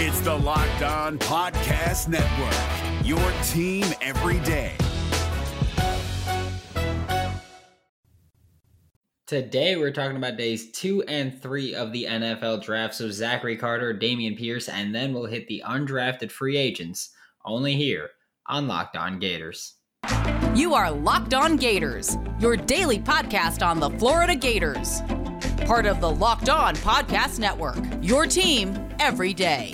It's the Locked On Podcast Network, your team every day. Today, we're talking about days two and three of the NFL draft. So, Zachary Carter, Dameon Pierce, and then we'll hit the undrafted free agents only here on Locked On Gators. You are Locked On Gators, your daily podcast on the Florida Gators. Part of the Locked On Podcast Network, your team every day.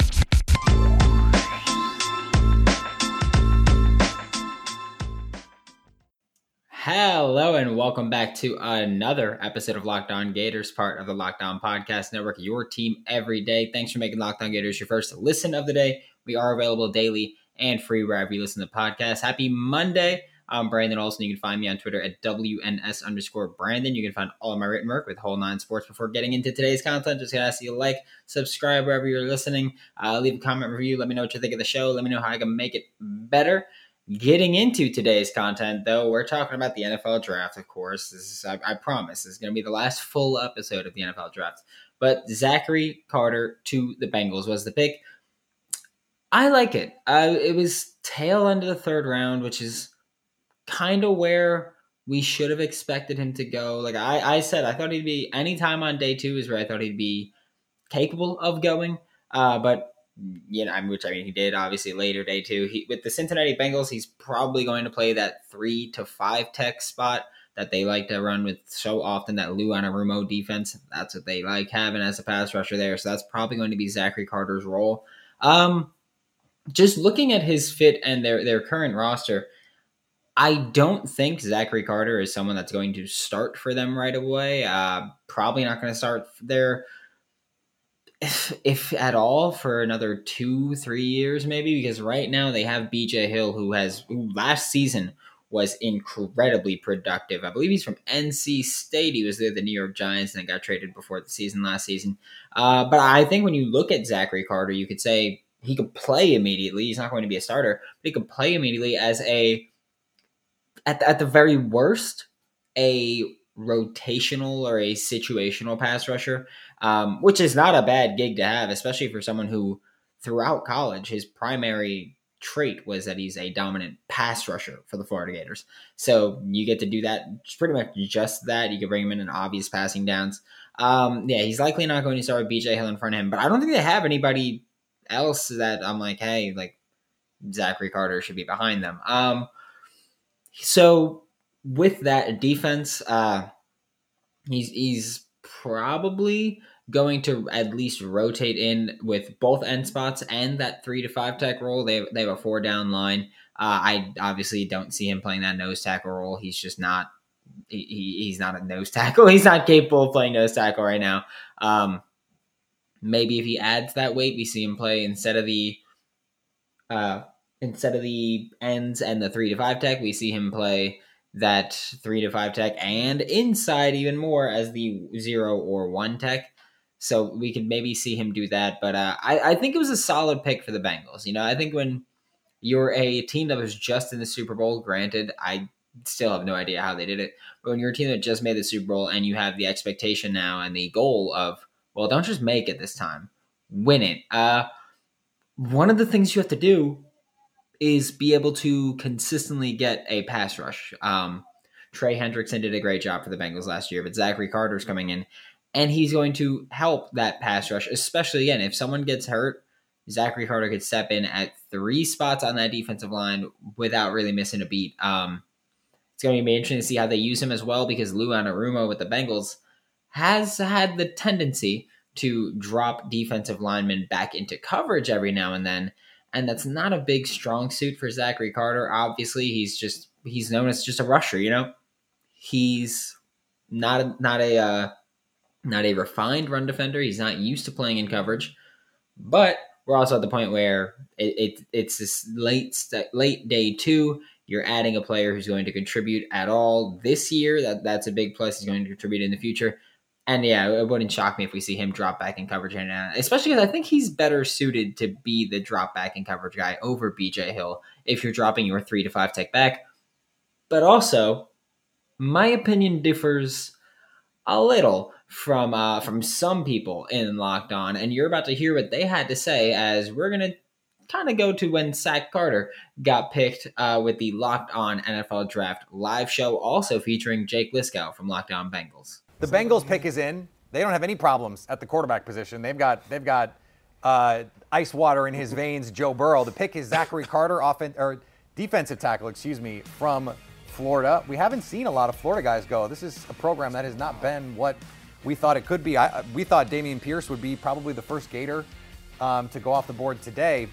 Hello and welcome back to another episode of Locked On Gators, part of the Locked On Podcast Network, your team every day. Thanks for making Locked On Gators your first listen of the day. We are available daily and free wherever you listen to podcasts. Happy Monday. I'm Brandon Olson. You can find me on Twitter at WNS underscore Brandon. You can find all of my written work with Whole Nine Sports. Before getting into today's content, just gonna ask you to like, subscribe wherever you're listening. Uh, leave a comment review. Let me know what you think of the show. Let me know how I can make it better. Getting into today's content, though, we're talking about the NFL draft, of course. This is, I, I promise, this is going to be the last full episode of the NFL draft. But Zachary Carter to the Bengals was the pick. I like it. Uh, it was tail end of the third round, which is kind of where we should have expected him to go. Like I, I said, I thought he'd be anytime on day two is where I thought he'd be capable of going. Uh, but you know, which I mean, he did obviously later day two. He with the Cincinnati Bengals, he's probably going to play that three to five tech spot that they like to run with so often. That Lou Anarumo defense, that's what they like having as a pass rusher there. So that's probably going to be Zachary Carter's role. Um, just looking at his fit and their their current roster, I don't think Zachary Carter is someone that's going to start for them right away. Uh, probably not going to start there if, if at all, for another two, three years, maybe, because right now they have BJ Hill, who has who last season was incredibly productive. I believe he's from NC State. He was there the New York Giants and got traded before the season last season. Uh, but I think when you look at Zachary Carter, you could say he could play immediately. He's not going to be a starter, but he could play immediately as a at the, at the very worst a rotational or a situational pass rusher um, which is not a bad gig to have, especially for someone who, throughout college, his primary trait was that he's a dominant pass rusher for the Florida Gators. So you get to do that, pretty much just that. You can bring him in an obvious passing downs. Um, yeah, he's likely not going to start with BJ Hill in front of him, but I don't think they have anybody else that I'm like, hey, like Zachary Carter should be behind them. Um, so with that defense, uh, he's he's probably going to at least rotate in with both end spots and that three to five tech role. They have, they have a four down line. Uh, I obviously don't see him playing that nose tackle role. He's just not. He, he's not a nose tackle. He's not capable of playing nose tackle right now. Um, maybe if he adds that weight, we see him play instead of the uh, instead of the ends and the three to five tech, we see him play that three to five tech and inside even more as the zero or one tech. So we could maybe see him do that. But uh, I, I think it was a solid pick for the Bengals. You know, I think when you're a team that was just in the Super Bowl, granted, I still have no idea how they did it. But when you're a team that just made the Super Bowl and you have the expectation now and the goal of, well, don't just make it this time, win it. Uh, one of the things you have to do is be able to consistently get a pass rush. Um, Trey Hendrickson did a great job for the Bengals last year, but Zachary Carter's coming in and he's going to help that pass rush, especially again if someone gets hurt. Zachary Carter could step in at three spots on that defensive line without really missing a beat. Um, it's going to be interesting to see how they use him as well because Lou Anarumo with the Bengals has had the tendency to drop defensive linemen back into coverage every now and then, and that's not a big strong suit for Zachary Carter. Obviously, he's just he's known as just a rusher. You know, he's not a, not a uh, not a refined run defender. He's not used to playing in coverage, but we're also at the point where it, it it's this late late day two. You're adding a player who's going to contribute at all this year. That that's a big plus. He's going to contribute in the future. And yeah, it wouldn't shock me if we see him drop back in coverage, and especially because I think he's better suited to be the drop back in coverage guy over BJ Hill if you're dropping your three to five tech back. But also, my opinion differs a little from uh, from some people in Locked On, and you're about to hear what they had to say as we're gonna kind of go to when Zach Carter got picked uh, with the Locked On NFL Draft live show, also featuring Jake Liscow from Locked On Bengals. The Bengals pick is in. They don't have any problems at the quarterback position. They've got they've got uh, ice water in his veins. Joe Burrow. The pick is Zachary Carter, offense or defensive tackle, excuse me, from Florida. We haven't seen a lot of Florida guys go. This is a program that has not been what we thought it could be. I, we thought Dameon Pierce would be probably the first Gator um, to go off the board today.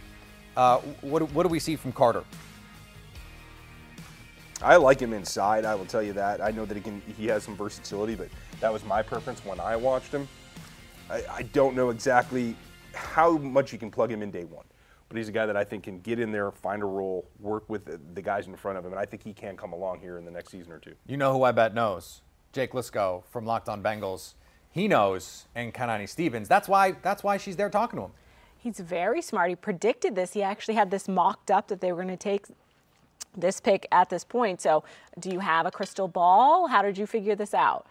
Uh, what, what do we see from Carter? I like him inside. I will tell you that. I know that he can. He has some versatility, but that was my preference when I watched him. I, I don't know exactly how much you can plug him in day one, but he's a guy that I think can get in there, find a role, work with the, the guys in front of him, and I think he can come along here in the next season or two. You know who I bet knows? Jake Liscow from Locked On Bengals. He knows, and Kanani Stevens. That's why. That's why she's there talking to him. He's very smart. He predicted this. He actually had this mocked up that they were going to take this pick at this point. So, do you have a crystal ball? How did you figure this out?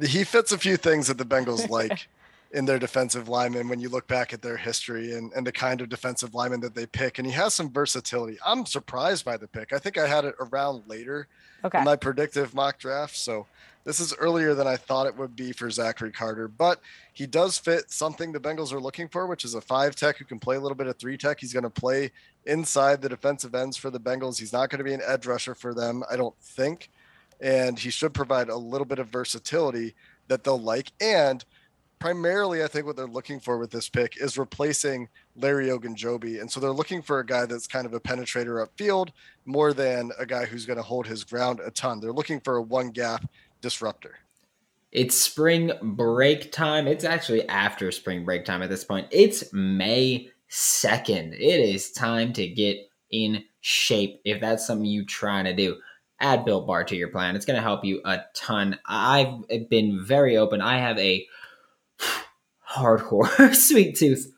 He fits a few things that the Bengals like in their defensive linemen when you look back at their history and, and the kind of defensive lineman that they pick. And he has some versatility. I'm surprised by the pick. I think I had it around later okay. in my predictive mock draft. So this is earlier than I thought it would be for Zachary Carter, but he does fit something the Bengals are looking for, which is a five tech who can play a little bit of three tech. He's going to play inside the defensive ends for the Bengals. He's not going to be an edge rusher for them, I don't think. And he should provide a little bit of versatility that they'll like. And primarily, I think what they're looking for with this pick is replacing Larry Ogunjobi. And so they're looking for a guy that's kind of a penetrator upfield more than a guy who's going to hold his ground a ton. They're looking for a one gap disruptor. It's spring break time. It's actually after spring break time at this point. It's May 2nd. It is time to get in shape if that's something you're trying to do. Add Built Bar to your plan. It's going to help you a ton. I've been very open. I have a hardcore sweet tooth.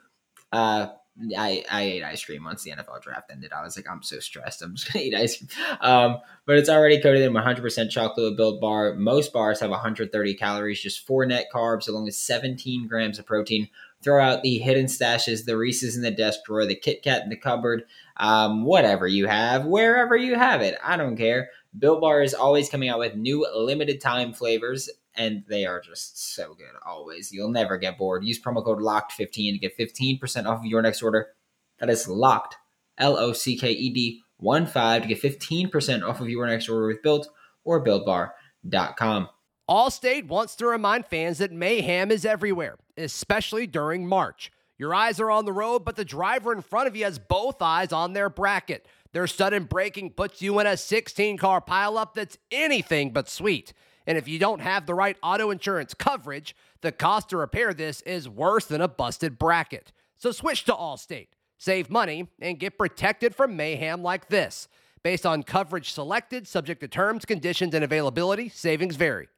Uh, I, I ate ice cream once the NFL draft ended. I was like, I'm so stressed. I'm just gonna eat ice cream. Um, but it's already coated in 100% chocolate built bar. Most bars have 130 calories, just four net carbs, along with 17 grams of protein. Throw out the hidden stashes, the Reese's in the desk drawer, the Kit Kat in the cupboard, um, whatever you have, wherever you have it. I don't care. Built Bar is always coming out with new limited time flavors and they are just so good always. You'll never get bored. Use promo code LOCKED15 to get 15% off of your next order. That is locked, L O C K E D 1 5 to get 15% off of your next order with Built or BuiltBar.com. Allstate wants to remind fans that mayhem is everywhere, especially during March. Your eyes are on the road, but the driver in front of you has both eyes on their bracket. Their sudden braking puts you in a 16 car pileup that's anything but sweet. And if you don't have the right auto insurance coverage, the cost to repair this is worse than a busted bracket. So switch to Allstate, save money, and get protected from mayhem like this. Based on coverage selected, subject to terms, conditions, and availability, savings vary.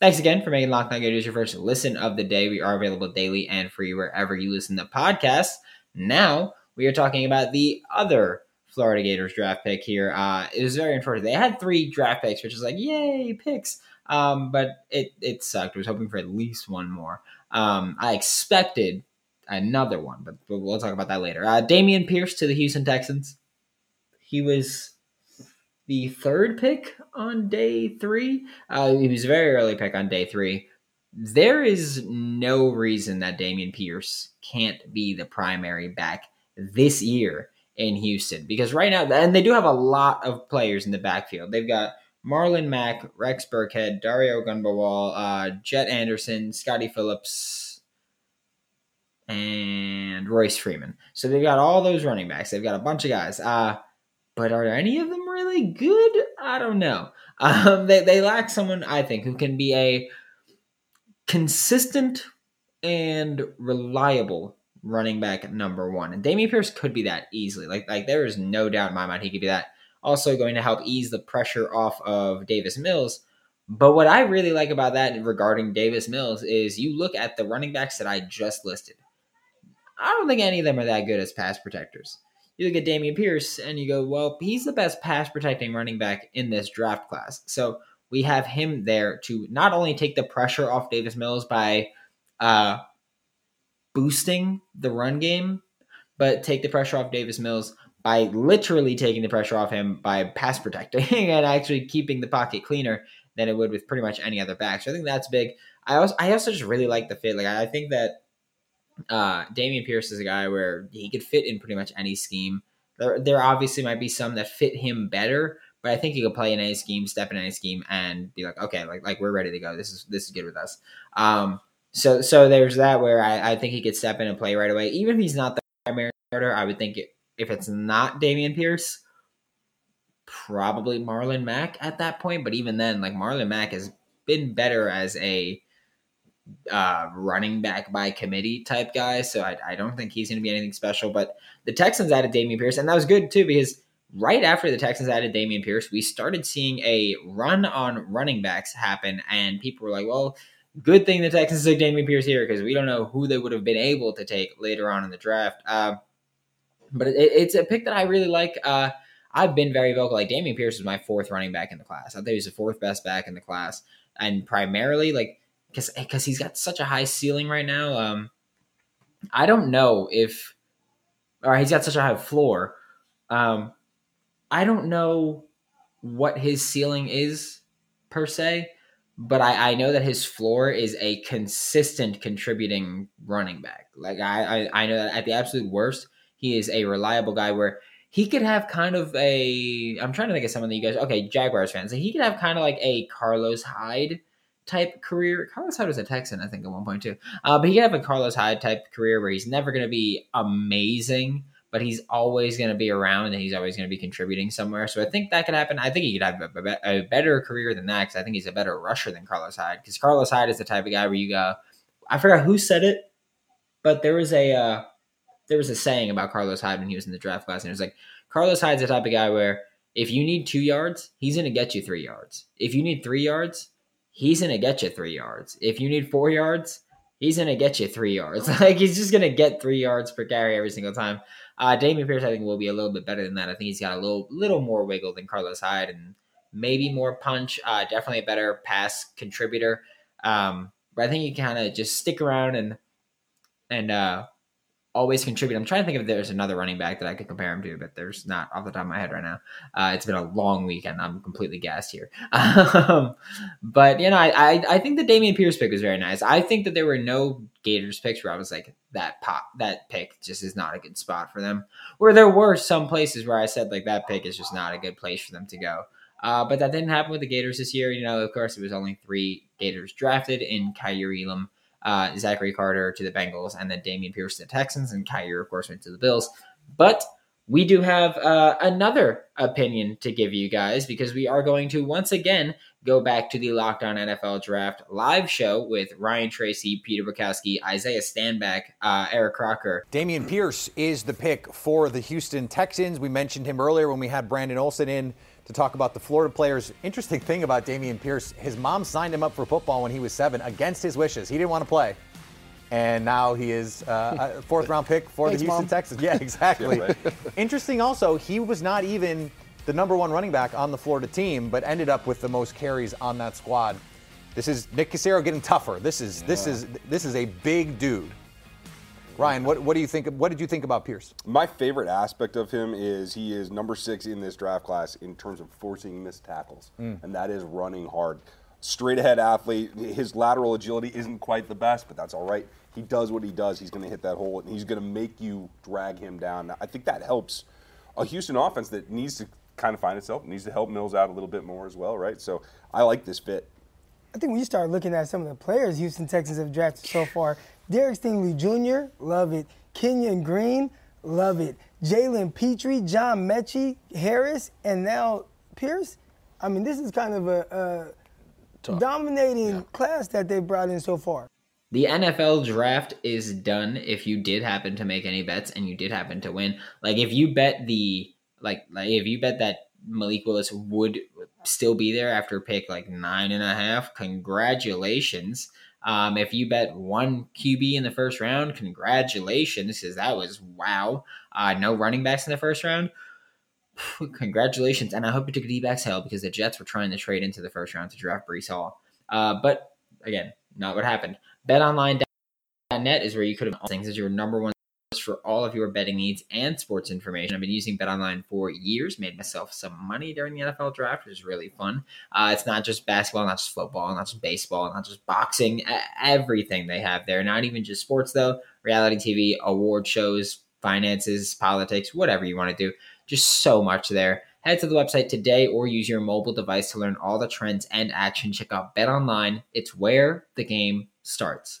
Thanks again for making Locked On Gators your first listen of the day. We are available daily and free wherever you listen to podcasts. Now we are talking about the other Florida Gators draft pick here. Uh, it was very unfortunate. They had three draft picks, which is like, yay, picks. Um, but it, it sucked. I was hoping for at least one more. Um, I expected another one, but we'll talk about that later. Uh, Dameon Pierce to the Houston Texans. He was the third pick on day three. Uh, he was a very early pick on day three. There is no reason that Dameon Pierce can't be the primary back this year in Houston because right now, and they do have a lot of players in the backfield. They've got Marlon Mack, Rex Burkhead, Dario Ogunbowale, uh, Jet Anderson, Scottie Phillips, and Royce Freeman. So they've got all those running backs. They've got a bunch of guys. Uh, but are any of them really good? I don't know. Um, they, they lack someone, I think, who can be a consistent and reliable running back number one. And Dameon Pierce could be that easily. Like like there is no doubt in my mind he could be that. Also going to help ease the pressure off of Davis Mills. But what I really like about that regarding Davis Mills is you look at the running backs that I just listed. I don't think any of them are that good as pass protectors. You look at Dameon Pierce and you go, well, he's the best pass protecting running back in this draft class. So we have him there to not only take the pressure off Davis Mills by uh, boosting the run game, but take the pressure off Davis Mills by literally taking the pressure off him by pass protecting and actually keeping the pocket cleaner than it would with pretty much any other back. So I think that's big. I also I also just really like the fit. Like I think that uh Dameon Pierce is a guy where he could fit in pretty much any scheme. There there obviously might be some that fit him better, but I think he could play in any scheme, step in any scheme, and be like, okay, like like we're ready to go. This is this is good with us. Um so so there's that where I, I think he could step in and play right away. Even if he's not the primary starter, I would think it, if it's not Dameon Pierce, probably Marlon Mack at that point. But even then, like Marlon Mack has been better as a uh, running back by committee type guy. So I, I don't think he's going to be anything special. But the Texans added Dameon Pierce, and that was good too because right after the Texans added Dameon Pierce, we started seeing a run on running backs happen, and people were like, well, good thing the Texans took Dameon Pierce here because we don't know who they would have been able to take later on in the draft. Uh, but it, it's a pick that I really like. Uh, I've been very vocal. Like Dameon Pierce was my fourth running back in the class. I thought he was the fourth best back in the class, and primarily like because because he's got such a high ceiling right now. Um, I don't know if, or he's got such a high floor. Um, I don't know what his ceiling is per se, but I, I know that his floor is a consistent contributing running back. Like I, I, I know that at the absolute worst, he is a reliable guy where he could have kind of a I'm trying to think of someone that you guys okay, Jaguars fans. He could have kind of like a Carlos Hyde type career. Carlos Hyde was a Texan, I think, at one point too. Uh, but he could have a Carlos Hyde type career where he's never going to be amazing, but he's always going to be around and he's always going to be contributing somewhere. So I think that could happen. I think he could have a, a better career than that because I think he's a better rusher than Carlos Hyde. Because Carlos Hyde is the type of guy where you go, I forgot who said it, but there was a uh, there was a saying about Carlos Hyde when he was in the draft class, and it was like Carlos Hyde's the type of guy where if you need two yards, he's going to get you three yards. If you need three yards, he's going to get you three yards. If you need four yards, he's going to get you three yards. like he's just going to get three yards per carry every single time. Uh, Dameon Pierce, I think, will be a little bit better than that. I think he's got a little little more wiggle than Carlos Hyde and maybe more punch. Uh, definitely a better pass contributor. Um, but I think you kind of just stick around and and uh, always contribute. I'm trying to think if there's another running back that I could compare him to, but there's not off the top of my head right now. Uh, it's been a long weekend. I'm completely gassed here. Um, but you know, I, I, I think the Dameon Pierce pick was very nice. I think that there were no Gators picks where I was like that pop that pick just is not a good spot for them. Where there were some places where I said like that pick is just not a good place for them to go. Uh, but that didn't happen with the Gators this year. You know, of course, it was only three Gators drafted in Kaiir Elam uh, Zachary Carter to the Bengals, and then Dameon Pierce to the Texans, and Kaiir, of course, went to the Bills. But we do have uh, another opinion to give you guys because we are going to once again go back to the Locked On NFL Draft live show with Ryan Tracy, Peter Bukowski, Isaiah Stanback, uh, Eric Crocker. Dameon Pierce is the pick for the Houston Texans. We mentioned him earlier when we had Brandon Olson in to talk about the Florida players. Interesting thing about Dameon Pierce, his mom signed him up for football when he was seven against his wishes. He didn't want to play. And now he is uh, a fourth round pick for Thanks, the Houston Texans. Yeah, exactly. yeah, right. Interesting also, he was not even the number one running back on the Florida team, but ended up with the most carries on that squad. This is Nick Caserio getting tougher. This is yeah. this is this is a big dude. Ryan, what, what do you think? What did you think about Pierce? My favorite aspect of him is he is number six in this draft class in terms of forcing missed tackles, mm. and that is running hard. Straight ahead athlete. His lateral agility isn't quite the best, but that's all right. He does what he does. He's going to hit that hole, and he's going to make you drag him down. I think that helps a Houston offense that needs to kind of find itself, needs to help Mills out a little bit more as well, right? So I like this fit. I think when you start looking at some of the players Houston Texans have drafted so far, Derek Stingley Jr., love it. Kenyon Green, love it. Jalen Pitre, John Metchie, Harris, and now Pierce. I mean, this is kind of a, a dominating yeah. class that they brought in so far. The NFL draft is done if you did happen to make any bets and you did happen to win. Like if you bet the like like if you bet that Malik Willis would still be there after pick like nine and a half, congratulations. Um, if you bet one QB in the first round, congratulations, because that was wow. Uh, no running backs in the first round. congratulations. And I hope you took a deep exhale because the Jets were trying to trade into the first round to draft Breece Hall. Uh, but again, not what happened. BetOnline.net is where you could have all things as your number one for all of your betting needs and sports information. I've been using BetOnline for years, made myself some money during the NFL draft, which is really fun. Uh, it's not just basketball, not just football, not just baseball, not just boxing, everything they have there. Not even just sports, though, reality TV, award shows, finances, politics, whatever you want to do. Just so much there. Head to the website today or use your mobile device to learn all the trends and action. Check out BetOnline. It's where the game starts.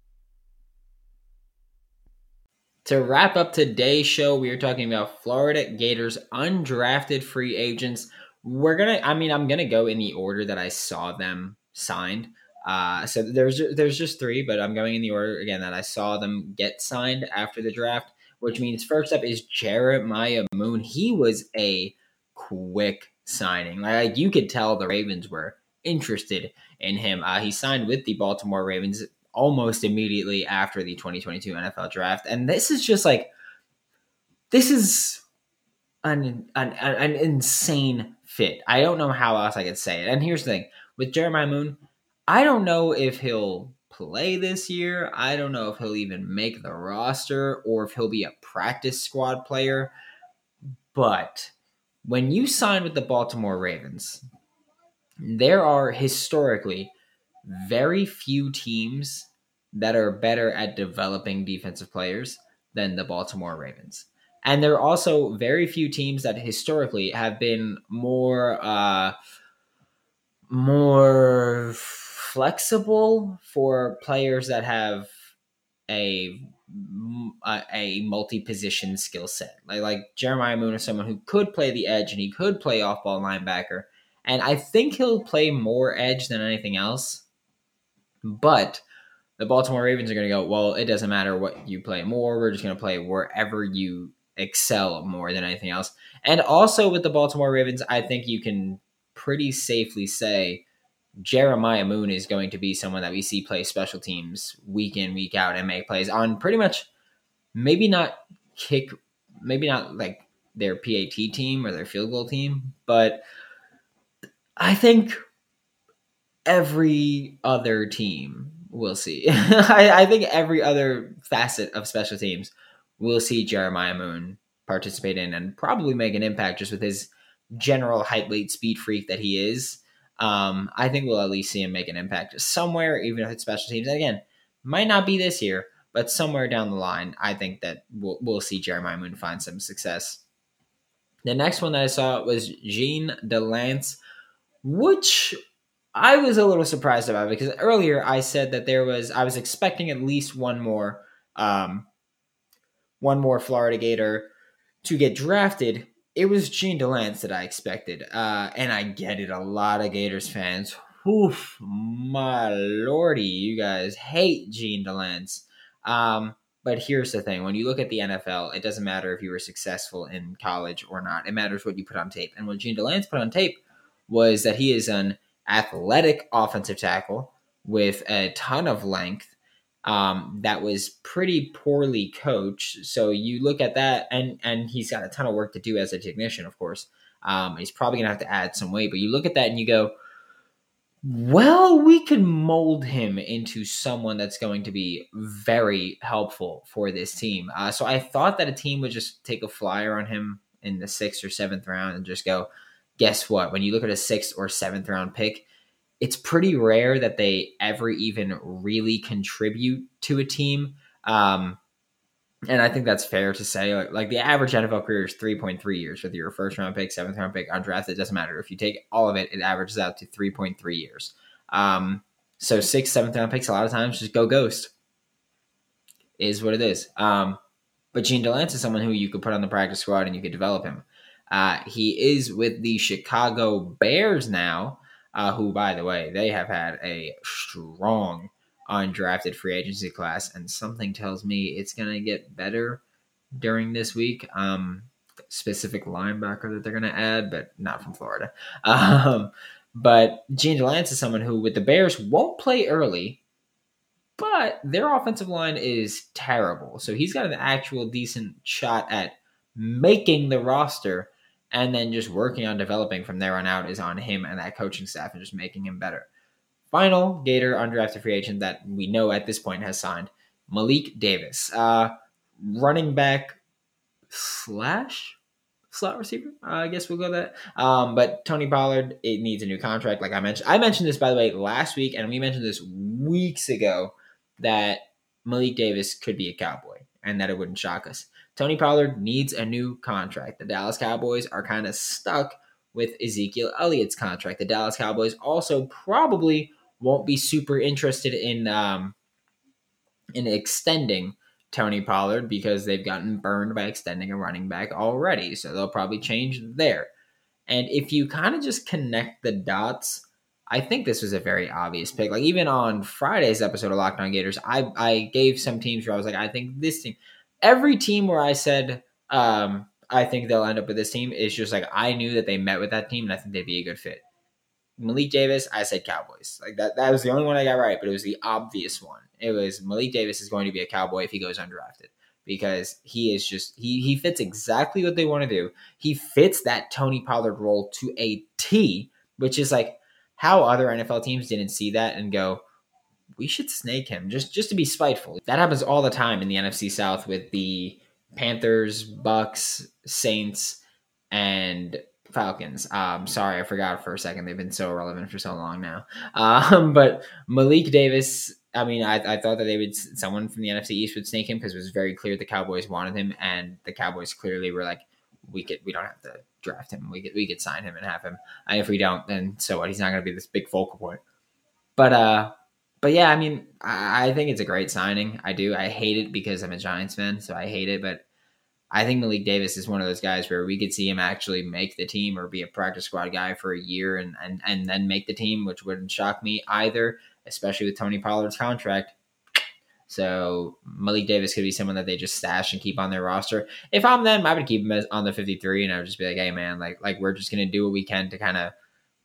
To wrap up today's show, we are talking about Florida Gators undrafted free agents. We're gonna, I mean, I'm gonna go in the order that I saw them signed. Uh, so there's there's just three, but I'm going in the order again that I saw them get signed after the draft. Which means first up is Jeremiah Moon. He was a quick signing. Like you could tell the Ravens were interested in him. Uh, he signed with the Baltimore Ravens almost immediately after the 2022 NFL draft. And this is just like, this is an, an, an insane fit. I don't know how else I could say it. And here's the thing with Jeremiah Moon, I don't know if he'll play this year. I don't know if he'll even make the roster or if he'll be a practice squad player. But when you sign with the Baltimore Ravens, there are historically very few teams that are better at developing defensive players than the Baltimore Ravens. And there are also very few teams that historically have been more uh, more flexible for players that have a a, multi-position skill set. Like like Jeremiah Moon is someone who could play the edge and he could play off-ball linebacker, and I think he'll play more edge than anything else. But the Baltimore Ravens are going to go, well, it doesn't matter what you play more. We're just going to play wherever you excel more than anything else. And also with the Baltimore Ravens, I think you can pretty safely say Jeremiah Moon is going to be someone that we see play special teams week in, week out, and make plays on pretty much maybe not kick, maybe not like their PAT team or their field goal team, but I think every other team will see. I, I think every other facet of special teams will see Jeremiah Moon participate in and probably make an impact just with his general height, weight, speed freak that he is. Um, I think we'll at least see him make an impact somewhere, even if it's special teams. And again, might not be this year, but somewhere down the line, I think that we'll, we'll see Jeremiah Moon find some success. The next one that I saw was Jean Delance, which I was a little surprised about it because earlier I said that there was I was expecting at least one more um one more Florida Gator to get drafted. It was Jean Delance that I expected. Uh and I get it, a lot of Gators fans. Oof, my lordy, you guys hate Jean Delance. Um, but here's the thing: when you look at the NFL, it doesn't matter if you were successful in college or not. It matters what you put on tape. And what Jean Delance put on tape was that he is an athletic offensive tackle with a ton of length um, that was pretty poorly coached. So you look at that, and and he's got a ton of work to do as a technician, of course. Um, he's probably gonna have to add some weight, but you look at that and you go, well, we could mold him into someone that's going to be very helpful for this team. Uh, so I thought that a team would just take a flyer on him in the sixth or seventh round and just go, guess what? When you look at a sixth or seventh round pick, it's pretty rare that they ever even really contribute to a team. Um, and I think that's fair to say. Like, like, the average NFL career is 3.3 years with your first round pick, seventh round pick, undrafted. It doesn't matter. If you take all of it, it averages out to 3.3 years. Um, so sixth, seventh round picks, a lot of times just go ghost. Is what it is. Um, but Jean Delance is someone who you could put on the practice squad and you could develop him. Uh, he is with the Chicago Bears now, uh, who, by the way, they have had a strong undrafted free agency class, and something tells me it's going to get better during this week. Um, specific linebacker that they're going to add, but not from Florida. Um, but Jean Delance is someone who, with the Bears, won't play early, but their offensive line is terrible. So he's got an actual decent shot at making the roster, and then just working on developing from there on out is on him and that coaching staff and just making him better. Final Gator undrafted free agent that we know at this point has signed Malik Davis, uh, running back slash slot receiver. Uh, I guess we'll go that. Um, but Tony Pollard, it needs a new contract. Like I mentioned, I mentioned this by the way last week, and we mentioned this weeks ago that Malik Davis could be a Cowboy, and that it wouldn't shock us. Tony Pollard needs a new contract. The Dallas Cowboys are kind of stuck with Ezekiel Elliott's contract. The Dallas Cowboys also probably won't be super interested in um, in extending Tony Pollard because they've gotten burned by extending a running back already. So they'll probably change there. And if you kind of just connect the dots, I think this was a very obvious pick. Like even on Friday's episode of Locked On Gators, I I gave some teams where I was like, I think this team, every team where I said um, I think they'll end up with this team is just like I knew that they met with that team and I think they'd be a good fit. Malik Davis, I said Cowboys. Like that that was the only one I got right, but it was the obvious one. It was Malik Davis is going to be a Cowboy if he goes undrafted because he is just he he fits exactly what they want to do. He fits that Tony Pollard role to a T, which is like how other NFL teams didn't see that and go, we should snake him just just to be spiteful. That happens all the time in the NFC South with the Panthers, Bucks, Saints, and Falcons. Um, sorry, I forgot for a second. They've been so irrelevant for so long now. Um, but Malik Davis, I mean, I, I thought that they would someone from the NFC East would snake him because it was very clear the Cowboys wanted him, and the Cowboys clearly were like, we could we don't have to draft him. We could we could sign him and have him. And if we don't, then so what? He's not going to be this big focal point. But uh, but yeah, I mean, I, I think it's a great signing. I do. I hate it because I'm a Giants fan, so I hate it. But I think Malik Davis is one of those guys where we could see him actually make the team or be a practice squad guy for a year and and, and then make the team, which wouldn't shock me either, especially with Tony Pollard's contract. So Malik Davis could be someone that they just stash and keep on their roster. If I'm them, I would keep him on the 53, and I would just be like, "Hey, man, like like we're just gonna do what we can to kind of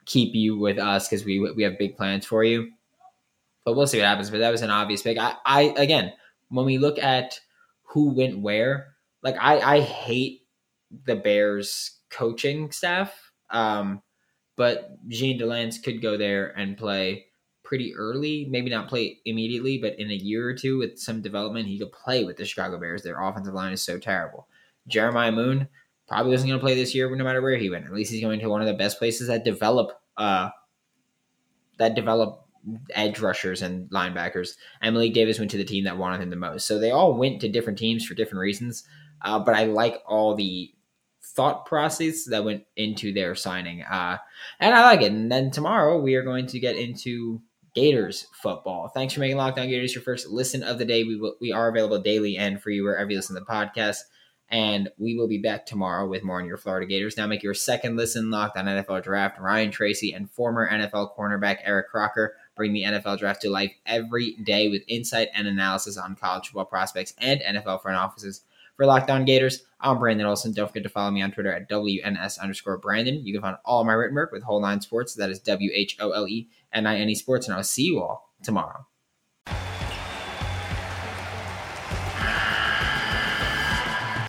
keep you with us because we we have big plans for you." But we'll see what happens. But that was an obvious pick. I, I again, when we look at who went where, like I I hate the Bears coaching staff. Um, but Jean Delance could go there and play pretty early, maybe not play immediately, but in a year or two with some development, he could play with the Chicago Bears. Their offensive line is so terrible. Jeremiah Moon probably wasn't going to play this year, no matter where he went. At least he's going to one of the best places that develop uh, that develop edge rushers and linebackers. Emily Davis went to the team that wanted him the most. So they all went to different teams for different reasons. Uh, but I like all the thought process that went into their signing. Uh, and I like it. And then tomorrow we are going to get into Gators football. Thanks for making Locked On Gators your first listen of the day. We will, we are available daily and free wherever you listen to the podcast. And we will be back tomorrow with more on your Florida Gators. Now make your second listen locked on NFL Draft. Ryan Tracy and former NFL cornerback Eric Crocker bring the NFL Draft to life every day with insight and analysis on college football prospects and NFL front offices. For Locked On Gators, I'm Brandon Olson. Don't forget to follow me on Twitter at WNS underscore Brandon. You can find all my written work with Whole Nine Sports. That is W H O L E N I N E Sports. And I'll see you all tomorrow.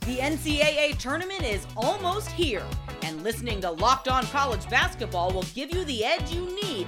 The NCAA tournament is almost here, and listening to Locked On College Basketball will give you the edge you need